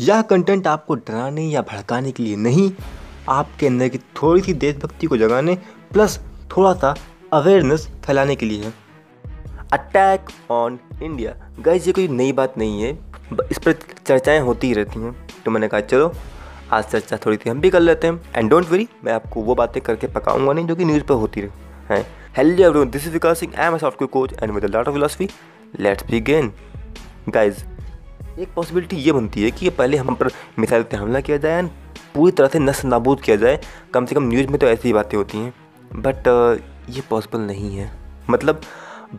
यह कंटेंट आपको डराने या भड़काने के लिए नहीं, आपके अंदर की थोड़ी सी देशभक्ति को जगाने प्लस थोड़ा सा अवेयरनेस फैलाने के लिए। है अटैक ऑन इंडिया गाइज़ ये कोई नई बात नहीं है। इस पर चर्चाएँ होती ही रहती हैं। तो मैंने कहा, चलो, आज चर्चा थोड़ी सी हम भी कर लेते हैं। एंड डोंट वरी मैं आपको वो बातें करके पकाऊँगा नहीं, जो कि न्यूज़ पर होती रहे। हैं? Hello this is Vikas Singh I am software coach and with lot of philosophy let's begin guys एक पॉसिबिलिटी ये बनती है कि पहले हम पर मिसाइल पर हमला किया जाए एंड पूरी तरह से नस नाबूद किया जाए। कम से कम न्यूज़ में तो ऐसी ही बातें होती हैं। बट ये पॉसिबल नहीं है। मतलब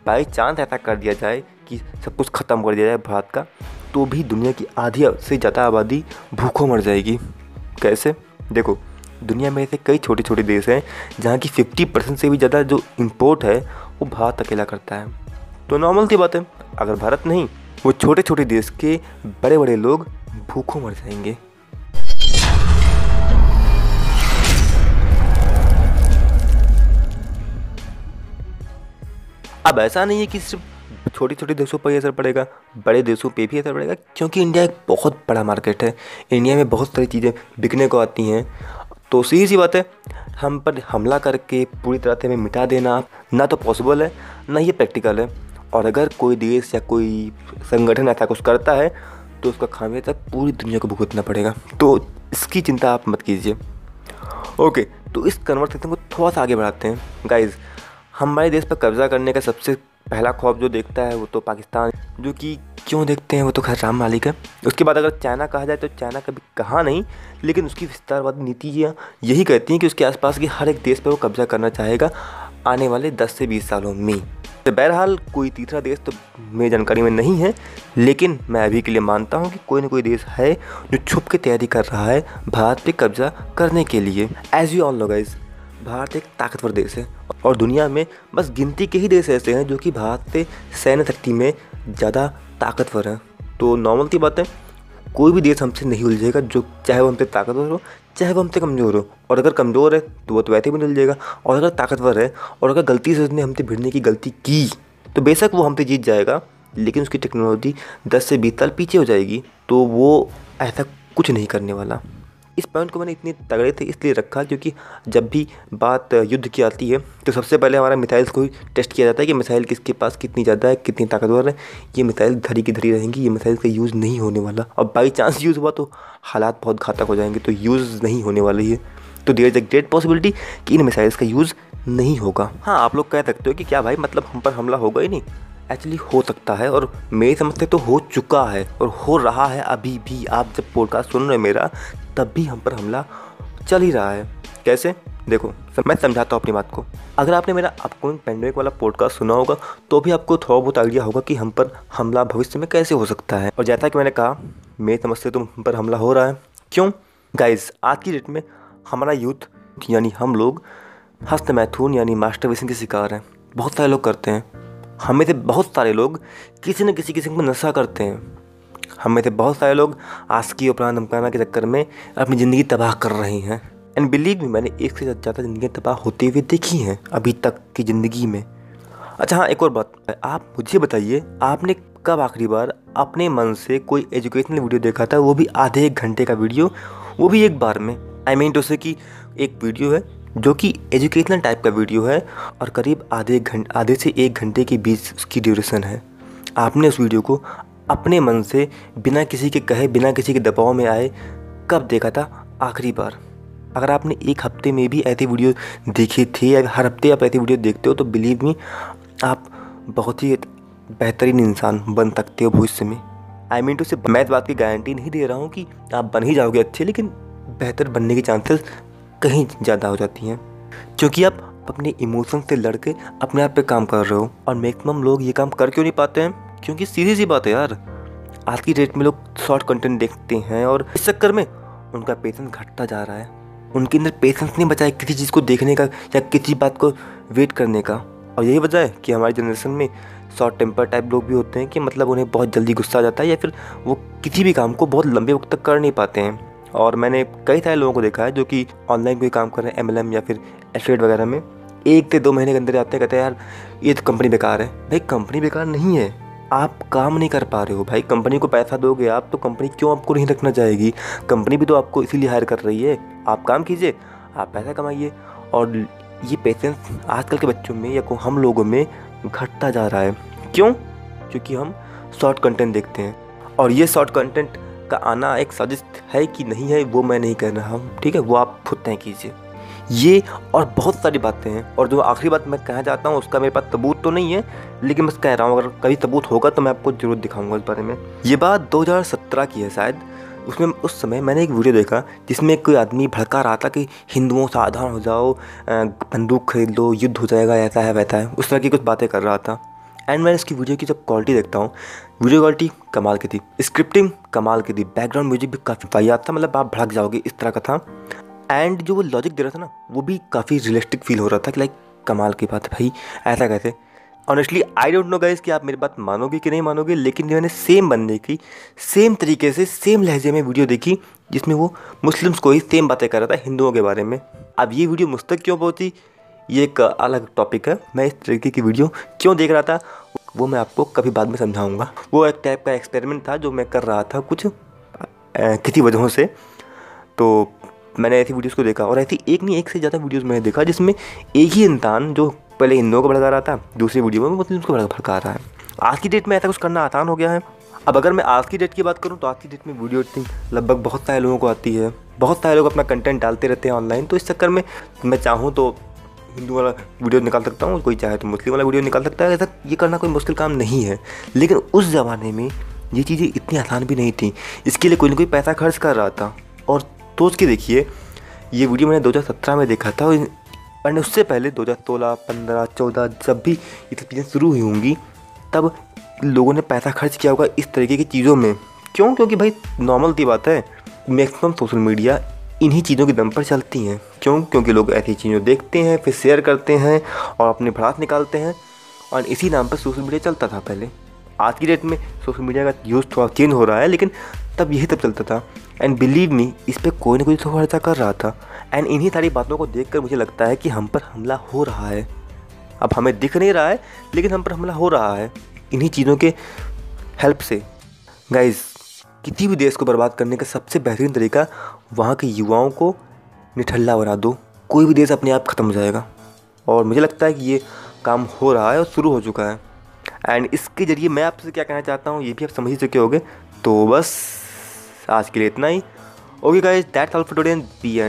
बाई चांस ऐसा कर दिया जाए कि सब कुछ ख़त्म कर दिया जाए भारत का तो भी दुनिया की आधी से ज़्यादा आबादी भूखों मर जाएगी। कैसे? देखो, दुनिया में ऐसे कई छोटे छोटे देश हैं, जहाँ की फिफ्टी परसेंट से भी ज़्यादा जो इम्पोर्ट है, वो भारत अकेला करता है। तो नॉर्मल सी बात है। अगर भारत नहीं वो छोटे छोटे देश के बड़े बड़े लोग भूखों मर जाएँगे। अब ऐसा नहीं है कि सिर्फ़ छोटे छोटे देशों पर ही असर पड़ेगा, बड़े देशों पे भी असर पड़ेगा, क्योंकि इंडिया एक बहुत बड़ा मार्केट है। इंडिया में बहुत सारी चीज़ें बिकने को आती हैं। तो सीधी सी बात है, हम पर हमला करके पूरी तरह से हमें मिटा देना ना तो पॉसिबल है, ना ये प्रैक्टिकल है। और अगर कोई देश या कोई संगठन ऐसा कुछ करता है तो उसका खामियाजा पूरी दुनिया को भुगतना पड़ेगा। तो इसकी चिंता आप मत कीजिए। ओके तो इस कन्वर्सेशन को थोड़ा सा आगे बढ़ाते हैं। गाइज़ हमारे देश पर कब्ज़ा करने का सबसे पहला खौफ जो देखता है, वो तो पाकिस्तान। जो कि क्यों देखते हैं, वो तो खैर राम मालिक है। उसके बाद अगर चाइना कहा जाए तो चाइना कभी कहा नहीं, लेकिन उसकी विस्तारवादी नीतियाँ यही कहती हैं कि उसके आसपास के हर एक देश पर वो कब्ज़ा करना चाहेगा। आने वाले 10 से 20 सालों में। तो बहरहाल, कोई तीसरा देश तो मेरी जानकारी में नहीं है, लेकिन मैं अभी के लिए मानता हूँ कि कोई ना कोई देश है जो छुप के तैयारी कर रहा है भारत पे कब्जा करने के लिए। As you all know guys Bharat एक ताकतवर देश है और दुनिया में बस गिनती के ही देश ऐसे हैं जो कि भारत से सैन्य शक्ति में ज़्यादा ताकतवर हैं। तो नॉर्मल की बात है कोई भी देश हमसे नहीं उलझेगा, जो चाहे वो हमसे ताकतवर हो, चाहे वो हमसे कमज़ोर हो। और अगर कमज़ोर है तो वो तो वैसे भी नहीं उलझेगा। और अगर ताकतवर है, और अगर गलती से उसने हमसे भिड़ने की गलती की तो बेशक वो हमसे जीत जाएगा, लेकिन उसकी टेक्नोलॉजी दस से बीस साल पीछे हो जाएगी तो वो ऐसा कुछ नहीं करने वाला। इस पॉइंट को मैंने इतने तगड़े से इसलिए रखा क्योंकि जब भी बात युद्ध की आती है तो सबसे पहले हमारा मिसाइल्स को ही टेस्ट किया जाता है कि मिसाइल किसके पास कितनी ज़्यादा है, कितनी ताकतवर है। ये मिसाइल धरी की धरी रहेंगी, ये मिसाइल का यूज़ नहीं होने वाला। और बाई चांस यूज़ हुआ तो हालात बहुत घातक हो जाएँगे तो यूज़ नहीं होने वाली है तो there is a great possibility कि इन मिसाइल्स का यूज़ नहीं होगा। हाँ आप लोग कह सकते हो कि क्या भाई मतलब हम पर हमला होगा ही नहीं। एक्चुअली हो सकता है और मेरी समझ से तो हो चुका है और हो रहा है अभी भी। आप जब पॉडकास्ट सुन रहे मेरा तब भी हम पर हमला चल ही रहा है। कैसे? देखो मैं समझाता हूँ अपनी बात को। अगर आपने मेरा अपकमिंग पेंडेमिक वाला पॉडकास्ट सुना होगा तो भी आपको थोड़ा बहुत आइडिया होगा कि हम पर हमला भविष्य में कैसे हो सकता है। और जैसा कि मैंने कहा, मेरी समझ से तो हम पर हमला हो रहा है। क्यों? गाइज़ आज की डेट में हमारा यूथ यानी हम लोग हस्त मैथुन यानी मास्टर के शिकार हैं। बहुत सारे लोग करते हैं। हमें से बहुत सारे लोग किसी न किसी किस्म का नशा करते हैं। हमें से बहुत सारे लोग आस्की और प्राण धमकाना के चक्कर में अपनी ज़िंदगी तबाह कर रहे हैं। एंड बिलीव भी मैंने एक से ज़्यादा ज़िंदगी तबाह होते हुए देखी हैं अभी तक की ज़िंदगी में। अच्छा हाँ एक और बात, आप मुझे बताइए, आपने कब आखिरी बार अपने मन से कोई एजुकेशनल वीडियो देखा था? वो भी आधे एक घंटे का वीडियो वो भी एक बार में। आई मीन टू से कि एक वीडियो है जो कि एजुकेशनल टाइप का वीडियो है और करीब आधे घंटे आधे से एक घंटे के बीच उसकी ड्यूरेशन है। आपने उस वीडियो को अपने मन से बिना किसी के कहे, बिना किसी के दबाव में आए कब देखा था? आखिरी बार। अगर आपने एक हफ़्ते में भी ऐसी वीडियो देखी थी या हर हफ़्ते आप ऐसी वीडियो देखते हो तो बिलीव मी आप बहुत ही बेहतरीन इंसान बन सकते हो भविष्य में। आई मीन टू से मैं इस बात की गारंटी नहीं दे रहा हूँ कि आप बन ही जाओगे अच्छे, लेकिन बेहतर बनने के चांसेस कहीं ज़्यादा हो जाती हैं। क्योंकि आप अपने इमोशन से लड़के अपने आप पे काम कर रहे हो और मैक्सिमम लोग ये काम कर क्यों नहीं पाते हैं? क्योंकि सीधी सी बात है यार। आज की डेट में लोग शॉर्ट कंटेंट देखते हैं और इस चक्कर में उनका पेशेंस घटता जा रहा है। उनके अंदर पेशेंस नहीं बचा है किसी चीज़ को देखने का या किसी बात को वेट करने का। और यही वजह है कि हमारी जनरेशन में शॉर्ट टेम्पर टाइप लोग भी होते हैं कि मतलब उन्हें बहुत जल्दी गुस्सा आ जाता है या फिर वो किसी भी काम को बहुत लंबे वक्त तक कर नहीं पाते हैं। और मैंने कई सारे लोगों को देखा है जो कि ऑनलाइन कोई काम कर रहे हैं एमएलएम या फिर एफिलेट वगैरह में, एक से दो महीने के अंदर आते हैं, कहते हैं, यार, ये तो कंपनी बेकार है। भाई कंपनी बेकार नहीं है। आप काम नहीं कर पा रहे हो भाई। कंपनी को पैसा दोगे आप तो कंपनी क्यों आपको नहीं रखना चाहेगी? कंपनी भी तो आपको इसीलिए हायर कर रही है। आप काम कीजिए, आप पैसा कमाइए। और ये पेशेंस आजकल के बच्चों में या को हम लोगों में घटता जा रहा है। क्यों? क्योंकि हम शॉर्ट कंटेंट देखते हैं। और ये शॉर्ट कंटेंट का आना एक साजिश है कि नहीं है, वो मैं नहीं कह रहा हूँ। ठीक है? वो आप खुद तय कीजिए। ये और बहुत सारी बातें हैं और जो आखिरी बात मैं कहना चाहता हूँ, उसका मेरे पास सबूत तो नहीं है, लेकिन बस कह रहा हूँ, अगर कभी सबूत होगा तो मैं आपको ज़रूर दिखाऊँगा इस बारे में। ये बात 2017 की है शायद। उसमें उस समय मैंने एक वीडियो देखा जिसमें कोई आदमी भड़का रहा था कि हिंदुओं सावधान हो जाओ बंदूक खरीद लो, युद्ध हो जाएगा, ऐसा है, वैसा है। उस तरह की कुछ बातें कर रहा था। एंड मैं इसकी वीडियो की जब क्वालिटी देखता हूँ वीडियो क्वालिटी कमाल की थी। स्क्रिप्टिंग कमाल की थी। बैकग्राउंड म्यूज़िक भी काफ़ी वाहियात था मतलब आप भड़क जाओगे इस तरह का था। एंड जो वो लॉजिक दे रहा था ना, वो भी काफ़ी रियलिस्टिक फील हो रहा था कि लाइक कमाल की बात भाई, ऐसा कैसे? Honestly I don't know guys कि आप मेरी बात मानोगे कि नहीं मानोगे, लेकिन मैंने सेम बंदे की सेम तरीके से सेम लहजे में वीडियो देखी, जिसमें वो मुस्लिम्स को ही सेम बातें कर रहा था हिंदुओं के बारे में। अब ये वीडियो मुझ तक क्यों पहुँची? ये एक अलग टॉपिक है। मैं इस तरीके की वीडियो क्यों देख रहा था, वो मैं आपको कभी बाद में समझाऊँगा। वो एक टाइप का एक्सपेरिमेंट था जो मैं कर रहा था कुछ किसी वजहों से। तो मैंने ऐसी वीडियोस को देखा और ऐसी एक नहीं, एक से ज़्यादा वीडियोस मैंने देखा जिसमें एक ही इंसान जो पहले हिंदुओं को भड़का रहा था, दूसरी वीडियो में मुस्लिम को भड़का रहा है। आज की डेट में ऐसा कुछ करना आसान हो गया है। अब अगर मैं आज की डेट की बात करूँ तो आज की डेट में वीडियो एडिटिंग लगभग बहुत सारे लोगों को आती है। बहुत सारे लोग अपना कंटेंट डालते रहते हैं ऑनलाइन तो इस चक्कर में मैं चाहूँ तो हिंदू वाला वीडियो निकाल सकता हूँ कोई चाहे तो मुस्लिम वाला वीडियो निकाल सकता है ऐसा ये करना कोई मुश्किल काम नहीं है। लेकिन उस ज़माने में ये चीज़ें इतनी आसान भी नहीं थी। इसके लिए कोई ना कोई पैसा खर्च कर रहा था। और सोच के देखिए ये वीडियो मैंने 2017 में देखा था और उससे पहले 2016, 15, 14 जब भी ये सब चीज़ें शुरू हुई होंगी तब लोगों ने पैसा खर्च किया होगा इस तरीके की चीज़ों में। क्यों? क्योंकि भाई नॉर्मल सी बात है मैक्सिमम सोशल मीडिया इन्हीं चीज़ों के दम पर चलती हैं। क्यों? क्योंकि लोग ऐसी चीज़ों देखते हैं, फिर शेयर करते हैं और अपने भड़ास निकालते हैं। और इसी नाम पर सोशल मीडिया चलता था पहले। आज की डेट में सोशल मीडिया का यूज़ थोड़ा चेंज हो रहा है, लेकिन तब यही तब चलता था। एंड बिलीव मी इस पर कोई ना कोई तो खर्चा कर रहा था। एंड इन्हीं सारी बातों को देख मुझे लगता है कि हम पर हमला हो रहा है। अब हमें दिख नहीं रहा है, लेकिन हम पर हमला हो रहा है। इन्हीं चीज़ों के हेल्प से। गाइज़ किसी भी देश को बर्बाद करने का सबसे बेहतरीन तरीका वहाँ के युवाओं को निठल्ला बना दो। कोई भी देश अपने आप ख़त्म हो जाएगा। और मुझे लगता है कि ये काम हो रहा है और शुरू हो चुका है। एंड इसके ज़रिए मैं आपसे क्या कहना चाहता हूँ, ये भी आप समझ ही चुके होंगे। तो बस, आज के लिए इतना ही। Okay guys that's all for today B and